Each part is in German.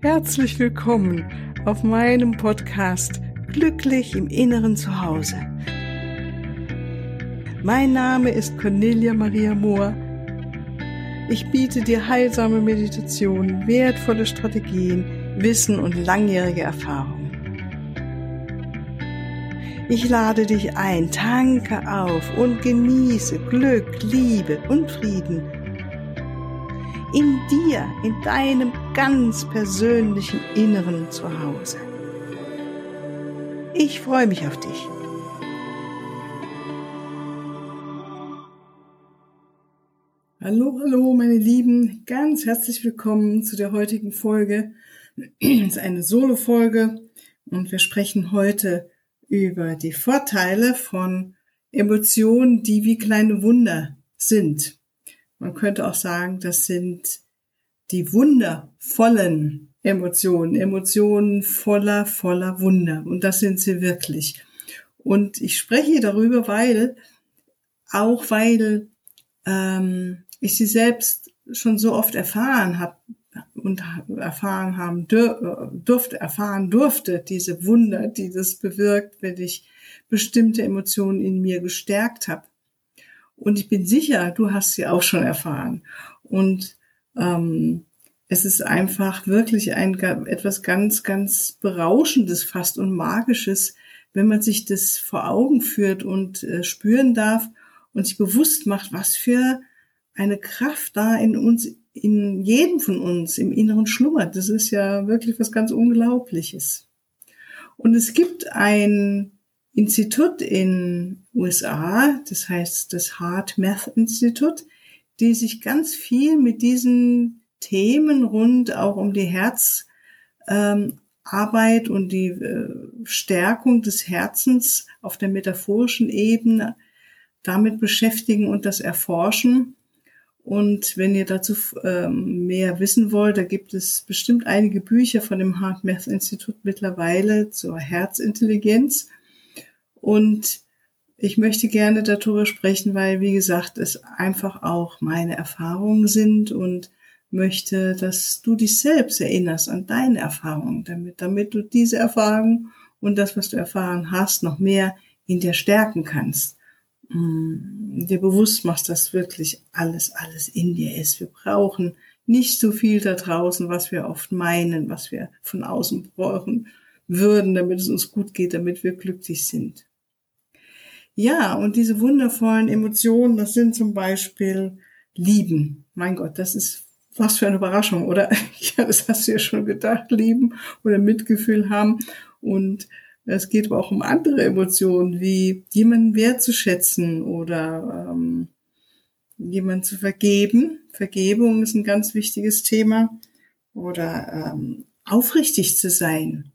Herzlich willkommen auf meinem Podcast Glücklich im Inneren zu Hause. Mein Name ist Cornelia Maria Mohr. Ich biete dir heilsame Meditationen, wertvolle Strategien, Wissen und langjährige Erfahrung. Ich lade dich ein, tanke auf und genieße Glück, Liebe und Frieden in dir, in deinem ganz persönlichen Inneren zu Hause. Ich freue mich auf dich. Hallo, hallo, meine Lieben, ganz herzlich willkommen zu der heutigen Folge. Es ist eine Solo-Folge und wir sprechen heute über die Vorteile von Emotionen, die wie kleine Wunder sind. Man könnte auch sagen, das sind die wundervollen Emotionen, Emotionen voller, voller Wunder. Und das sind sie wirklich. Und ich spreche darüber, weil, auch weil ähm, ich sie selbst schon so oft erfahren habe und erfahren haben durfte, erfahren durfte, diese Wunder, die das bewirkt, wenn ich bestimmte Emotionen in mir gestärkt habe. Und ich bin sicher, du hast sie auch schon erfahren. Und ähm, es ist einfach wirklich ein etwas ganz, ganz berauschendes fast und magisches, wenn man sich das vor Augen führt und äh, spüren darf und sich bewusst macht, was für eine Kraft da in uns, in jedem von uns im Inneren schlummert. Das ist ja wirklich was ganz Unglaubliches. Und es gibt ein Institut in USA, das heißt das Heart Math Institut, die sich ganz viel mit diesen Themen rund auch um die Herzarbeit ähm, und die äh, Stärkung des Herzens auf der metaphorischen Ebene damit beschäftigen und das erforschen. Und wenn ihr dazu ähm, mehr wissen wollt, da gibt es bestimmt einige Bücher von dem Heart Math Institut mittlerweile zur Herzintelligenz. Und ich möchte gerne darüber sprechen, weil, wie gesagt, es einfach auch meine Erfahrungen sind und möchte, dass du dich selbst erinnerst an deine Erfahrungen, damit, damit du diese Erfahrungen und das, was du erfahren hast, noch mehr in dir stärken kannst. Mm, dir bewusst machst, dass wirklich alles, alles in dir ist. Wir brauchen nicht so viel da draußen, was wir oft meinen, was wir von außen brauchen würden, damit es uns gut geht, damit wir glücklich sind. Ja, und diese wundervollen Emotionen, das sind zum Beispiel Lieben. Mein Gott, das ist was für eine Überraschung, oder? Ja, das hast du ja schon gedacht, lieben oder Mitgefühl haben. Und es geht aber auch um andere Emotionen, wie jemanden wertzuschätzen oder ähm, jemanden zu vergeben. Vergebung ist ein ganz wichtiges Thema. Oder ähm, aufrichtig zu sein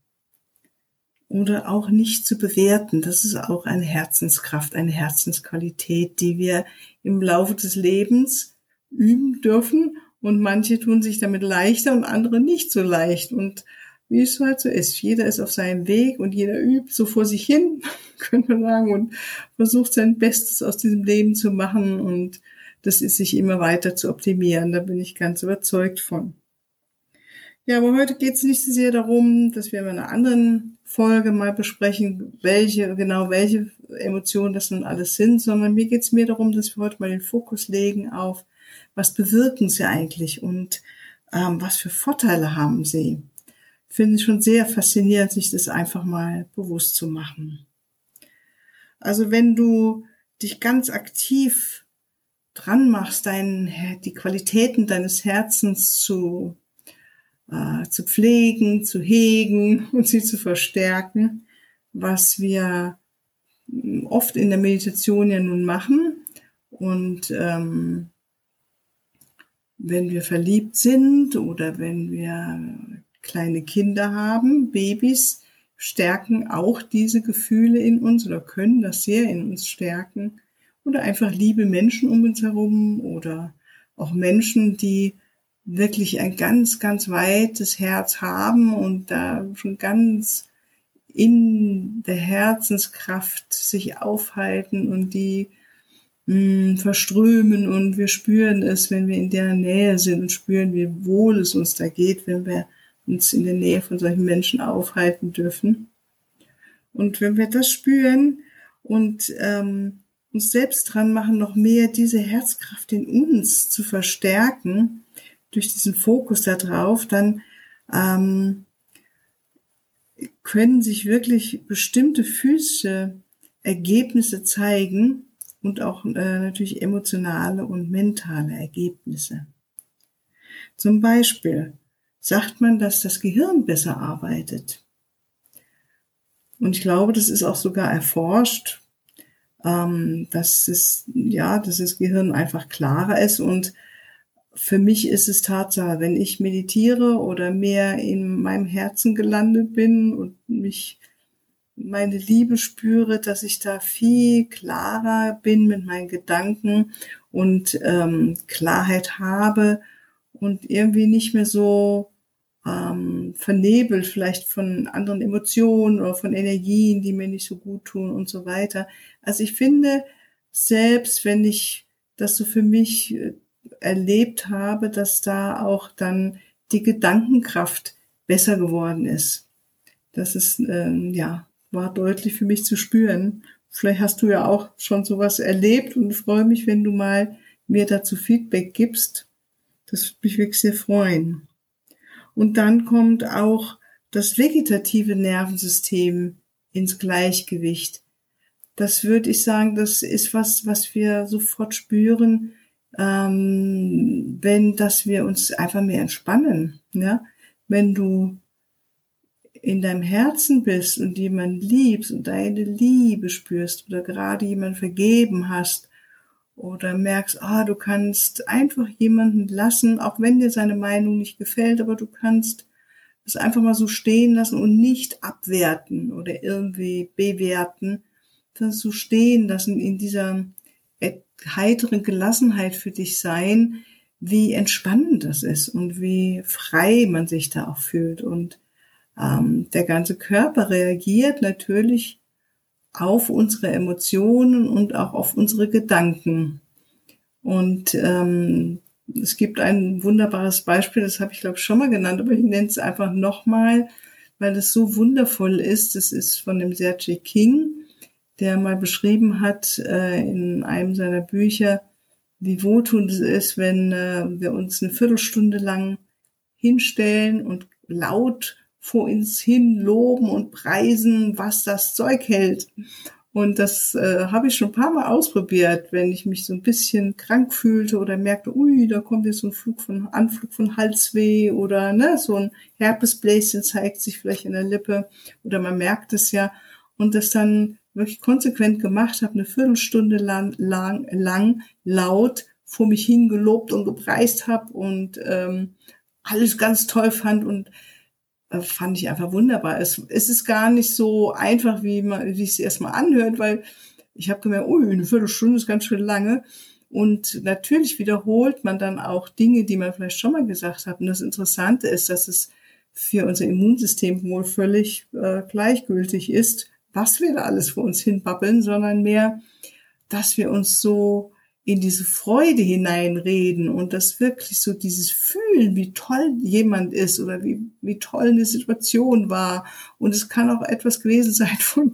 oder auch nicht zu bewerten. Das ist auch eine Herzenskraft, eine Herzensqualität, die wir im Laufe des Lebens üben dürfen. Und manche tun sich damit leichter und andere nicht so leicht. Und wie es halt so ist, jeder ist auf seinem Weg und jeder übt so vor sich hin, könnte man sagen, und versucht sein Bestes aus diesem Leben zu machen. Und das ist sich immer weiter zu optimieren. Da bin ich ganz überzeugt von. Ja, aber heute geht es nicht so sehr darum, dass wir in einer anderen Folge mal besprechen, welche, genau welche Emotionen das nun alles sind, sondern mir geht es mehr darum, dass wir heute mal den Fokus legen auf, was bewirken sie eigentlich und ähm, was für Vorteile haben sie. Finde ich schon sehr faszinierend, sich das einfach mal bewusst zu machen. Also wenn du dich ganz aktiv dran machst, dein, die Qualitäten deines Herzens zu äh, zu pflegen, zu hegen und sie zu verstärken, was wir mm, oft in der Meditation ja nun machen. Und ähm, wenn wir verliebt sind oder wenn wir kleine Kinder haben, Babys, stärken auch diese Gefühle in uns oder können das sehr in uns stärken. Oder einfach liebe Menschen um uns herum oder auch Menschen, die wirklich ein ganz, ganz weites Herz haben und da schon ganz in der Herzenskraft sich aufhalten und die mh, hm, verströmen und wir spüren es, wenn wir in der Nähe sind und spüren, wie wohl es uns da geht, wenn wir uns in der Nähe von solchen Menschen aufhalten dürfen. Und wenn wir das spüren und ähm, uns selbst dran machen, noch mehr diese Herzkraft in uns zu verstärken, durch diesen Fokus darauf, dann ähm, können sich wirklich bestimmte physische Ergebnisse zeigen und auch äh, natürlich emotionale und mentale Ergebnisse. Zum Beispiel sagt man, dass das Gehirn besser arbeitet. Und ich glaube, das ist auch sogar erforscht, ähm, dass es, ja, dass das Gehirn einfach klarer ist und für mich ist es Tatsache, wenn ich meditiere oder mehr in meinem Herzen gelandet bin und mich meine Liebe spüre, dass ich da viel klarer bin mit meinen Gedanken und ähm, Klarheit habe und irgendwie nicht mehr so ähm, vernebelt vielleicht von anderen Emotionen oder von Energien, die mir nicht so gut tun und so weiter. Also ich finde, selbst wenn ich das so für mich äh, erlebt habe, dass da auch dann die Gedankenkraft besser geworden ist. Das ist, ähm, ja, war deutlich für mich zu spüren. Vielleicht hast du ja auch schon sowas erlebt und freue mich, wenn du mal mir dazu Feedback gibst. Das würde mich wirklich sehr freuen. Und dann kommt auch das vegetative Nervensystem ins Gleichgewicht. Das würde ich sagen, das ist was, was wir sofort spüren, ähm, wenn, dass wir uns einfach mehr entspannen. Ja? Wenn du in deinem Herzen bist und jemand liebst und deine Liebe spürst oder gerade jemand vergeben hast oder merkst, ah, du kannst einfach jemanden lassen, auch wenn dir seine Meinung nicht gefällt, aber du kannst es einfach mal so stehen lassen und nicht abwerten oder irgendwie bewerten, das so stehen lassen in dieser heiteren Gelassenheit für dich sein, wie entspannend das ist und wie frei man sich da auch fühlt. Und ähm, der ganze Körper reagiert natürlich auf unsere Emotionen und auch auf unsere Gedanken. Und ähm, es gibt ein wunderbares Beispiel, das habe ich glaube schon mal genannt, aber ich nenne es einfach nochmal, weil es so wundervoll ist. Das ist von dem Sergei King der mal beschrieben hat äh, in einem seiner Bücher, wie wohltuend es ist, wenn äh, wir uns eine Viertelstunde lang hinstellen und laut vor uns hin loben und preisen, was das Zeug hält. Und das äh, habe ich schon ein paar Mal ausprobiert, wenn ich mich so ein bisschen krank fühlte oder merkte, ui, da kommt jetzt so ein Flug von Anflug von Halsweh oder ne, so ein Herpesbläschen zeigt sich vielleicht in der Lippe oder man merkt es ja und das dann wirklich konsequent gemacht habe, eine Viertelstunde lang, lang, lang laut vor mich hingelobt und gepreist habe und ähm, alles ganz toll fand und äh, fand ich einfach wunderbar. Es, es ist gar nicht so einfach, wie man, wie es erstmal anhört, weil ich habe gemerkt, ui, eine Viertelstunde ist ganz schön lange. Und natürlich wiederholt man dann auch Dinge, die man vielleicht schon mal gesagt hat. Und das Interessante ist, dass es für unser Immunsystem wohl völlig äh, gleichgültig ist, was wir da alles vor uns hinbabbeln, sondern mehr, dass wir uns so in diese Freude hineinreden und das wirklich so dieses Fühlen, wie toll jemand ist oder wie, wie toll eine Situation war. Und es kann auch etwas gewesen sein von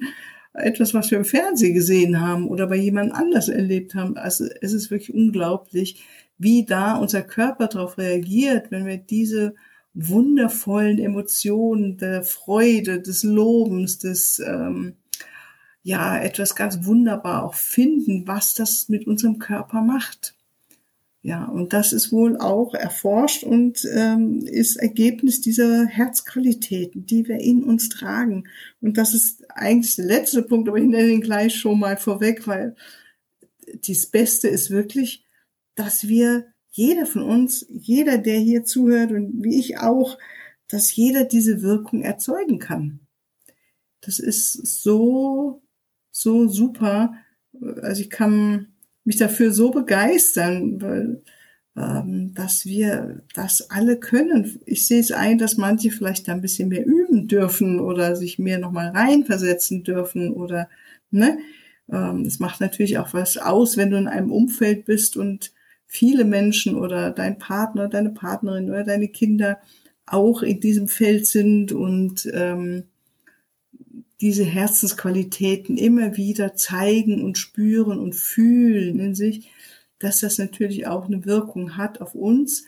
etwas, was wir im Fernsehen gesehen haben oder bei jemand anders erlebt haben. Also es ist wirklich unglaublich, wie da unser Körper darauf reagiert, wenn wir diese wundervollen Emotionen der Freude, des Lobens, des ähm, ja etwas ganz wunderbar auch finden, was das mit unserem Körper macht. Ja, und das ist wohl auch erforscht und ähm, ist Ergebnis dieser Herzqualitäten, die wir in uns tragen. Und das ist eigentlich der letzte Punkt, aber ich nenne ihn gleich schon mal vorweg, weil das Beste ist wirklich, dass wir jeder von uns, jeder, der hier zuhört und wie ich auch, dass jeder diese Wirkung erzeugen kann. Das ist so, so super. Also ich kann mich dafür so begeistern, weil ähm, dass wir das alle können. Ich sehe es ein, dass manche vielleicht da ein bisschen mehr üben dürfen oder sich mehr nochmal reinversetzen dürfen oder ne. Ähm, es macht natürlich auch was aus, wenn du in einem Umfeld bist und viele Menschen oder dein Partner, deine Partnerin oder deine Kinder auch in diesem Feld sind und ähm, diese Herzensqualitäten immer wieder zeigen und spüren und fühlen in sich, dass das natürlich auch eine Wirkung hat auf uns.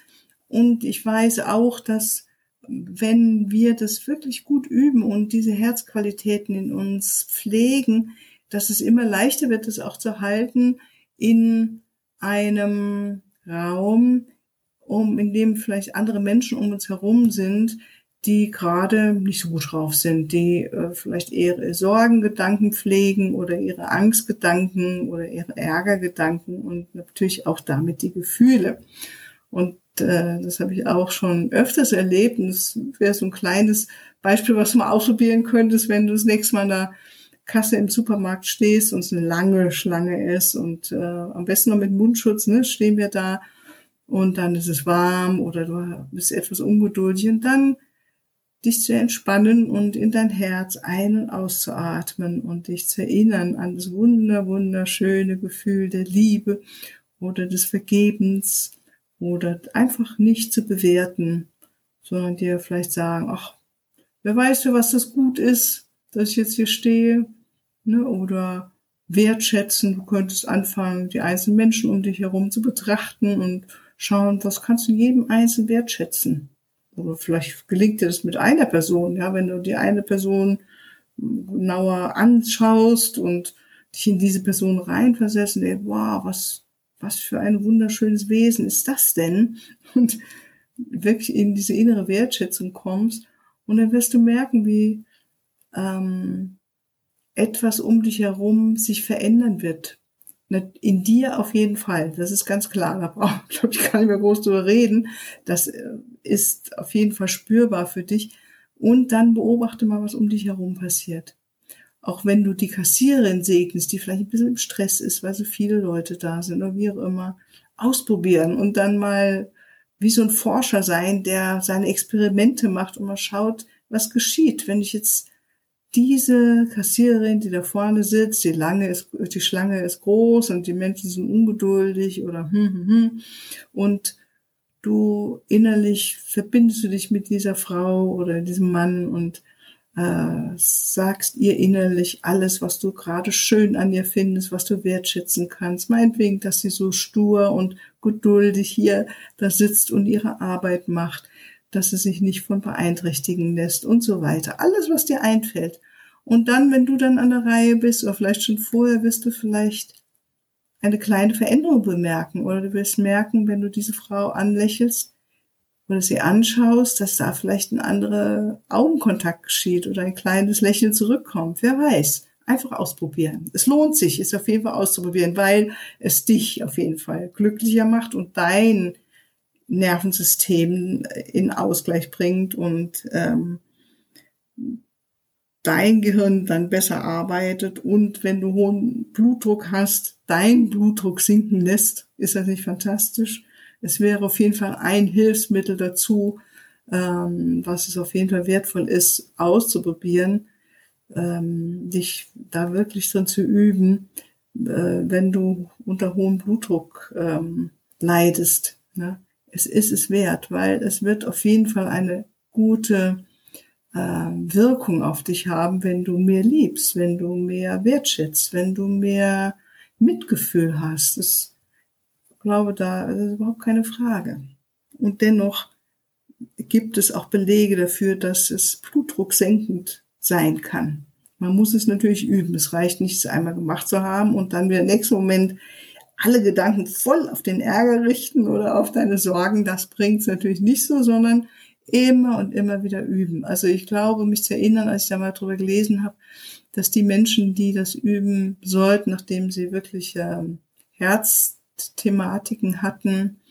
Und ich weiß auch, dass wenn wir das wirklich gut üben und diese Herzqualitäten in uns pflegen, dass es immer leichter wird, das auch zu halten in einem Raum, um in dem vielleicht andere Menschen um uns herum sind, die gerade nicht so gut drauf sind, die äh, vielleicht ihre Sorgengedanken pflegen oder ihre Angstgedanken oder ihre Ärgergedanken und natürlich auch damit die Gefühle. Und äh, das habe ich auch schon öfters erlebt. Und das wäre so ein kleines Beispiel, was du mal ausprobieren könntest, wenn du das nächste Mal in der Kasse im Supermarkt stehst und es eine lange Schlange ist und äh, am besten noch mit Mundschutz, ne, stehen wir da und dann ist es warm oder du bist etwas ungeduldig und dann dich zu entspannen und in dein Herz ein- und auszuatmen und dich zu erinnern an das wunder, wunderschöne Gefühl der Liebe oder des Vergebens oder einfach nicht zu bewerten, sondern dir vielleicht sagen, ach, wer weiß für was das gut ist, dass ich jetzt hier stehe, ne, oder wertschätzen, du könntest anfangen, die einzelnen Menschen um dich herum zu betrachten und schauen, was kannst du jedem Einzelnen wertschätzen. Oder vielleicht gelingt dir das mit einer Person, ja, wenn du die eine Person genauer anschaust und dich in diese Person reinversetzt und denkst, wow, was, was für ein wunderschönes Wesen ist das denn? Und wirklich in diese innere Wertschätzung kommst. Und dann wirst du merken, wie ähm, etwas um dich herum sich verändern wird. In dir auf jeden Fall, das ist ganz klar. Da brauche ich, gar nicht mehr groß drüber reden. Das äh, ist auf jeden Fall spürbar für dich. Und dann beobachte mal, was um dich herum passiert. Auch wenn du die Kassiererin segnest, die vielleicht ein bisschen im Stress ist, weil so viele Leute da sind oder wie auch immer, ausprobieren und dann mal wie so ein Forscher sein, der seine Experimente macht und mal schaut, was geschieht, wenn ich jetzt diese Kassiererin, die da vorne sitzt, die lange ist, die Schlange ist groß und die Menschen sind ungeduldig oder hm, hm, hm. Und du innerlich verbindest du dich mit dieser Frau oder diesem Mann und äh, sagst ihr innerlich alles, was du gerade schön an ihr findest, was du wertschätzen kannst. Meinetwegen, dass sie so stur und geduldig hier da sitzt und ihre Arbeit macht dass sie sich nicht von beeinträchtigen lässt und so weiter. Alles, was dir einfällt. Und dann, wenn du dann an der Reihe bist, oder vielleicht schon vorher, wirst du vielleicht eine kleine Veränderung bemerken. Oder du wirst merken, wenn du diese Frau anlächelst oder sie anschaust, dass da vielleicht ein anderer Augenkontakt geschieht oder ein kleines Lächeln zurückkommt. Wer weiß. Einfach ausprobieren. Es lohnt sich, es auf jeden Fall auszuprobieren, weil es dich auf jeden Fall glücklicher macht und dein Nervensystem in Ausgleich bringt und ähm, dein Gehirn dann besser arbeitet und wenn du hohen Blutdruck hast, dein Blutdruck sinken lässt, ist das nicht fantastisch? Es wäre auf jeden Fall ein Hilfsmittel dazu, ähm, was es auf jeden Fall wertvoll ist, auszuprobieren, ähm, dich da wirklich drin zu üben, äh, wenn du unter hohem Blutdruck ähm, leidest. Ne? Es ist es wert, weil es wird auf jeden Fall eine gute äh, Wirkung auf dich haben, wenn du mehr liebst, wenn du mehr wertschätzt, wenn du mehr Mitgefühl hast. Das, ich glaube, da ist überhaupt keine Frage. Und dennoch gibt es auch Belege dafür, dass es Blutdruck senkend sein kann. Man muss es natürlich üben. Es reicht nicht, es einmal gemacht zu haben und dann wieder im nächsten Moment alle Gedanken voll auf den Ärger richten oder auf deine Sorgen, das bringt's natürlich nicht so, sondern immer und immer wieder üben. Also ich glaube, mich zu erinnern, als ich da mal drüber gelesen habe, dass die Menschen, die das üben sollten, nachdem sie wirklich ähm, Herzthematiken hatten,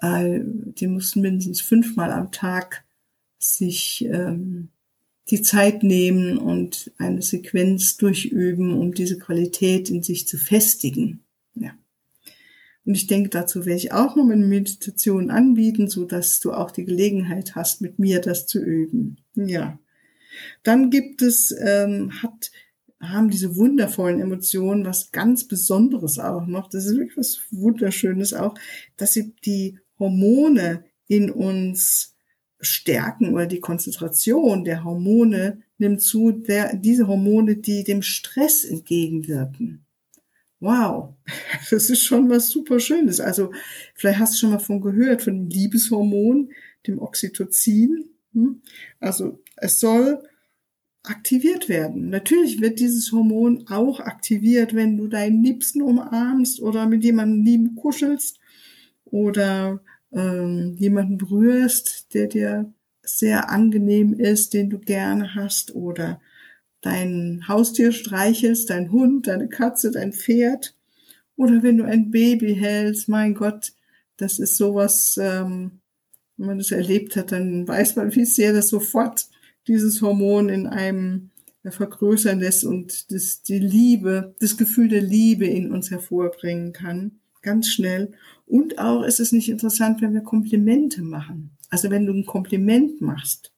äh, die mussten mindestens fünfmal am Tag sich ähm, die Zeit nehmen und eine Sequenz durchüben, um diese Qualität in sich zu festigen. Ja. Und ich denke, dazu werde ich auch noch eine Meditation anbieten, so dass du auch die Gelegenheit hast, mit mir das zu üben. Ja. Dann gibt es, ähm, hat, haben diese wundervollen Emotionen was ganz Besonderes auch noch. Das ist wirklich was Wunderschönes auch, dass sie die Hormone in uns Stärken oder die Konzentration der Hormone nimmt zu, der, diese Hormone, die dem Stress entgegenwirken. Wow, das ist schon was super Schönes. Also vielleicht hast du schon mal von gehört, von dem Liebeshormon, dem Oxytocin. Hm? Also es soll aktiviert werden. Natürlich wird dieses Hormon auch aktiviert, wenn du deinen Liebsten umarmst oder mit jemandem lieben kuschelst oder ähm, jemanden berührst, der dir sehr angenehm ist, den du gerne hast oder dein Haustier streichelst, dein Hund, deine Katze, dein Pferd oder wenn du ein Baby hältst, mein Gott, das ist sowas, ähm, wenn man das erlebt hat, dann weiß man, wie sehr das sofort dieses Hormon in einem vergrößern lässt und das, die Liebe, das Gefühl der Liebe in uns hervorbringen kann, ganz schnell. Und auch ist es nicht interessant, wenn wir Komplimente machen. Also wenn du ein Kompliment machst,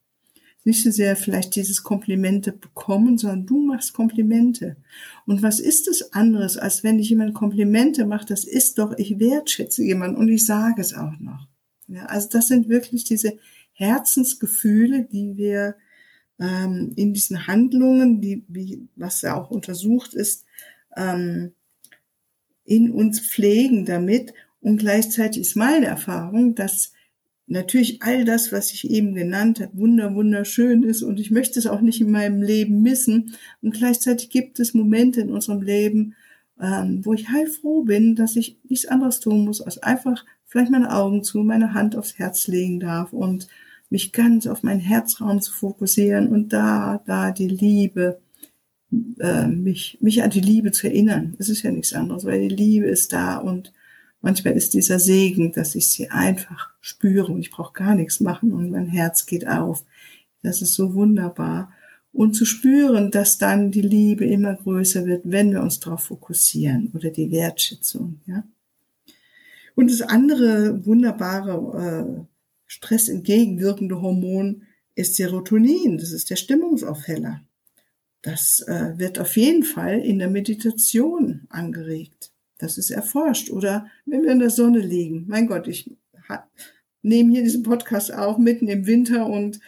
nicht so sehr vielleicht dieses Komplimente bekommen, sondern du machst Komplimente. Und was ist es anderes, als wenn dich jemand Komplimente macht? Das ist doch, ich wertschätze jemanden und ich sage es auch noch. Ja, also das sind wirklich diese Herzensgefühle, die wir ähm, in diesen Handlungen, die, wie, was ja auch untersucht ist, ähm, in uns pflegen damit. Und gleichzeitig ist meine Erfahrung, dass natürlich all das, was ich eben genannt habe, wunder, wunderschön ist und ich möchte es auch nicht in meinem Leben missen. Und gleichzeitig gibt es Momente in unserem Leben, ähm, wo ich heilfroh bin, dass ich nichts anderes tun muss, als einfach vielleicht meine Augen zu, meine Hand aufs Herz legen darf und mich ganz auf meinen Herzraum zu fokussieren und da, da die Liebe, äh, mich, mich an die Liebe zu erinnern. Es ist ja nichts anderes, weil die Liebe ist da und manchmal ist dieser Segen, dass ich sie einfach spüre und ich brauche gar nichts machen und mein Herz geht auf. Das ist so wunderbar. Und zu spüren, dass dann die Liebe immer größer wird, wenn wir uns darauf fokussieren oder die Wertschätzung, ja. Und das andere wunderbare äh, Stress entgegenwirkende Hormon ist Serotonin. Das ist der Stimmungsaufheller. Das äh, wird auf jeden Fall in der Meditation angeregt. Das ist erforscht. Oder wenn wir in der Sonne liegen. Mein Gott, ich nehme hier diesen Podcast auch mitten im Winter und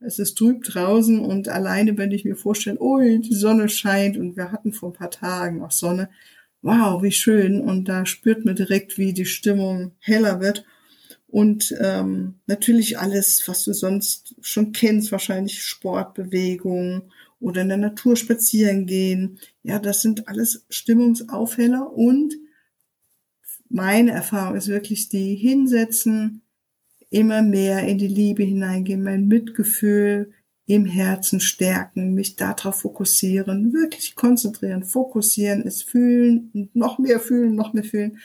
es ist trüb draußen und alleine, wenn ich mir vorstelle, oh, die Sonne scheint und wir hatten vor ein paar Tagen auch Sonne. Wow, wie schön. Und da spürt man direkt, wie die Stimmung heller wird. Und ähm, natürlich alles, was du sonst schon kennst, wahrscheinlich Sport, Bewegung oder in der Natur spazieren gehen. Ja, das sind alles Stimmungsaufheller und meine Erfahrung ist wirklich die hinsetzen, immer mehr in die Liebe hineingehen, mein Mitgefühl im Herzen stärken, mich darauf fokussieren, wirklich konzentrieren, fokussieren, es fühlen, noch mehr fühlen, noch mehr fühlen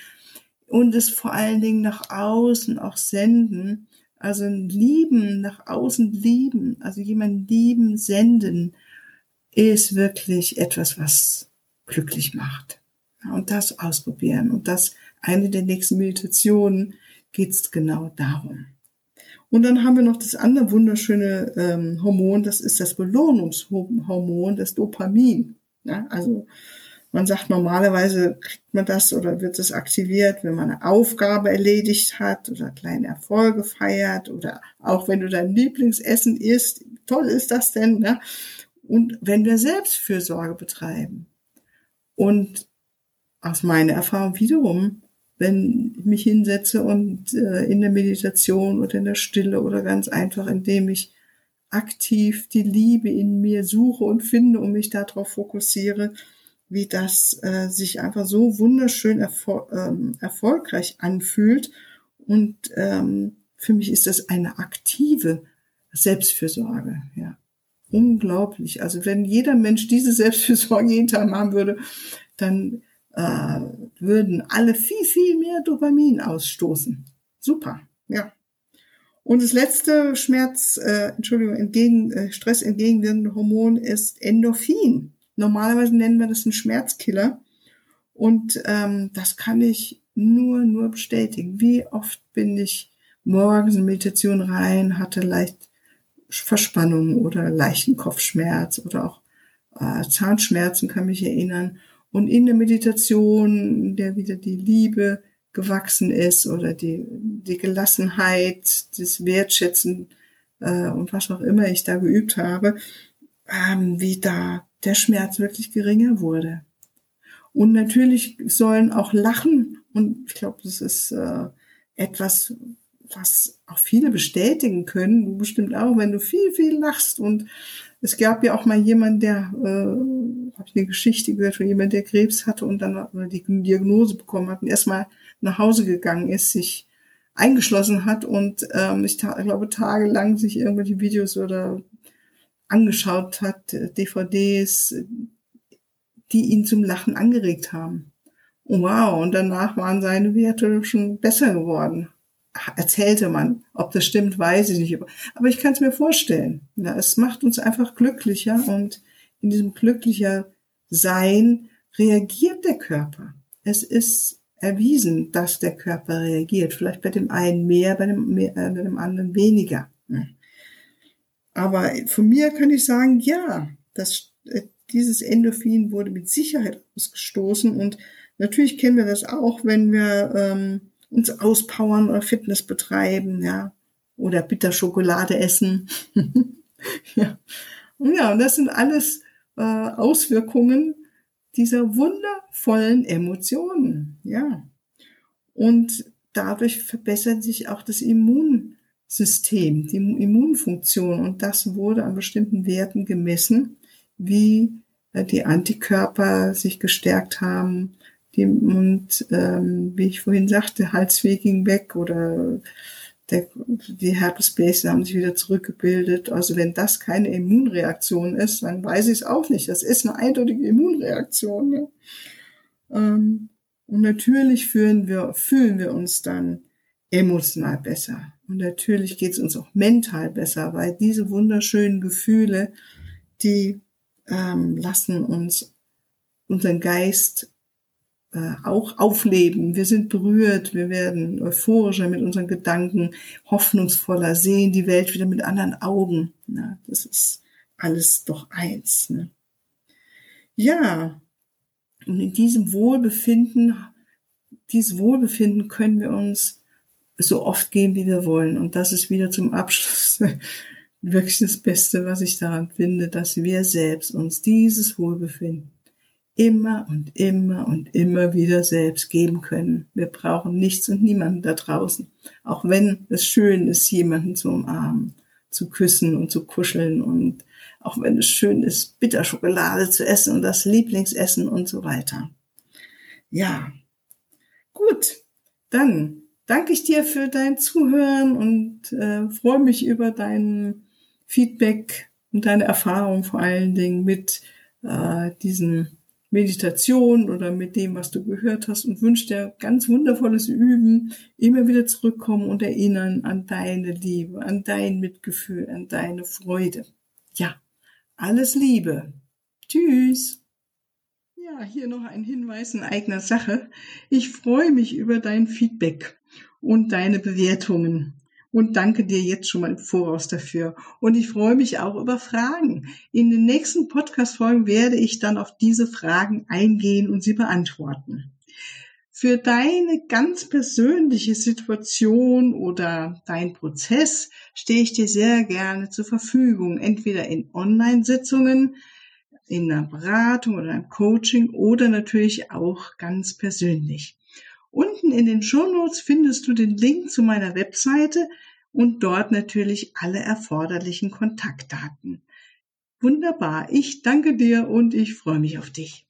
und es vor allen Dingen nach außen auch senden. Also lieben, nach außen lieben, also jemanden lieben, senden, ist wirklich etwas, was glücklich macht. Und das ausprobieren. Und das eine der nächsten Meditationen geht's genau darum. Und dann haben wir noch das andere wunderschöne ähm, Hormon, das ist das Belohnungshormon, das Dopamin. Ja, also man sagt, normalerweise kriegt man das oder wird es aktiviert, wenn man eine Aufgabe erledigt hat oder kleine Erfolge feiert oder auch wenn du dein Lieblingsessen isst. Toll ist das denn, ne? Und wenn wir Selbstfürsorge betreiben. Und aus meiner Erfahrung wiederum, wenn ich mich hinsetze und äh, in der Meditation oder in der Stille oder ganz einfach, indem ich aktiv die Liebe in mir suche und finde und mich darauf fokussiere, wie das äh, sich einfach so wunderschön erfol ähm, erfolgreich anfühlt. Und ähm, für mich ist das eine aktive Selbstfürsorge. Ja, unglaublich. Also wenn jeder Mensch diese Selbstfürsorge jeden Tag machen würde, dann äh, würden alle viel, viel mehr Dopamin ausstoßen. Super, ja. Und das letzte Schmerz, äh, Entschuldigung, entgegen, äh, Stress entgegenwirkende Hormon ist Endorphin. Normalerweise nennen wir das einen Schmerzkiller. Und ähm, das kann ich nur, nur bestätigen. Wie oft bin ich morgens in Meditation rein, hatte leicht Verspannung oder leichten Kopfschmerz oder auch äh, Zahnschmerzen, kann mich erinnern. Und in der Meditation, in der wieder die Liebe gewachsen ist oder die, die Gelassenheit, das Wertschätzen äh, und was auch immer ich da geübt habe, ähm, wie da der Schmerz wirklich geringer wurde. Und natürlich sollen auch Lachen, und ich glaube, das ist äh, etwas, was auch viele bestätigen können, du bestimmt auch, wenn du viel, viel lachst. Und es gab ja auch mal jemanden, der, äh, habe ich eine Geschichte gehört von jemandem, der Krebs hatte und dann die Diagnose bekommen hat und erstmal nach Hause gegangen ist, sich eingeschlossen hat und ähm, ich glaube tagelang sich irgendwelche Videos oder angeschaut hat, DVDs, die ihn zum Lachen angeregt haben. Oh, wow, und danach waren seine Werte schon besser geworden. Erzählte man. Ob das stimmt, weiß ich nicht. Aber ich kann es mir vorstellen. Ja, es macht uns einfach glücklicher und in diesem glücklicher Sein reagiert der Körper. Es ist erwiesen, dass der Körper reagiert. Vielleicht bei dem einen mehr, bei dem, mehr, äh, bei dem anderen weniger. Aber von mir kann ich sagen, ja, das, äh, dieses Endorphin wurde mit Sicherheit ausgestoßen und natürlich kennen wir das auch, wenn wir ähm, uns auspowern oder Fitness betreiben, ja, oder Bitterschokolade essen. ja. Und ja, und das sind alles äh, Auswirkungen dieser wundervollen Emotionen, ja. Und dadurch verbessert sich auch das Immunsystem, die Immunfunktion. Und das wurde an bestimmten Werten gemessen, wie äh, die Antikörper sich gestärkt haben, die, und ähm, wie ich vorhin sagte, Halsweh ging weg oder der, die Herpesbläschen haben sich wieder zurückgebildet. Also wenn das keine Immunreaktion ist, dann weiß ich es auch nicht. Das ist eine eindeutige Immunreaktion. Ne? Ähm, und natürlich fühlen wir, fühlen wir uns dann emotional besser. Und natürlich geht es uns auch mental besser, weil diese wunderschönen Gefühle, die ähm, lassen uns unseren Geist äh, auch aufleben. Wir sind berührt, wir werden euphorischer mit unseren Gedanken, hoffnungsvoller, sehen die Welt wieder mit anderen Augen. Na, das ist alles doch eins. Ne? Ja, und in diesem Wohlbefinden, dieses Wohlbefinden können wir uns so oft geben, wie wir wollen. Und das ist wieder zum Abschluss wirklich das Beste, was ich daran finde, dass wir selbst uns dieses Wohlbefinden immer und immer und immer wieder selbst geben können. Wir brauchen nichts und niemanden da draußen. Auch wenn es schön ist, jemanden zu umarmen, zu küssen und zu kuscheln und auch wenn es schön ist, Bitterschokolade zu essen und das Lieblingsessen und so weiter. Ja, gut, dann danke ich dir für dein Zuhören und äh, freue mich über dein Feedback und deine Erfahrung vor allen Dingen mit äh, diesen Meditation oder mit dem, was du gehört hast und wünsche dir ganz wundervolles Üben, immer wieder zurückkommen und erinnern an deine Liebe, an dein Mitgefühl, an deine Freude. Ja, alles Liebe. Tschüss. Ja, hier noch ein Hinweis in eigener Sache. Ich freue mich über dein Feedback und deine Bewertungen und danke dir jetzt schon mal im Voraus dafür. Und ich freue mich auch über Fragen. In den nächsten Podcast-Folgen werde ich dann auf diese Fragen eingehen und sie beantworten. Für deine ganz persönliche Situation oder dein Prozess stehe ich dir sehr gerne zur Verfügung, entweder in Online-Sitzungen, in einer Beratung oder einem Coaching oder natürlich auch ganz persönlich. Unten in den Shownotes findest du den Link zu meiner Webseite und dort natürlich alle erforderlichen Kontaktdaten. Wunderbar. Ich danke dir und ich freue mich auf dich.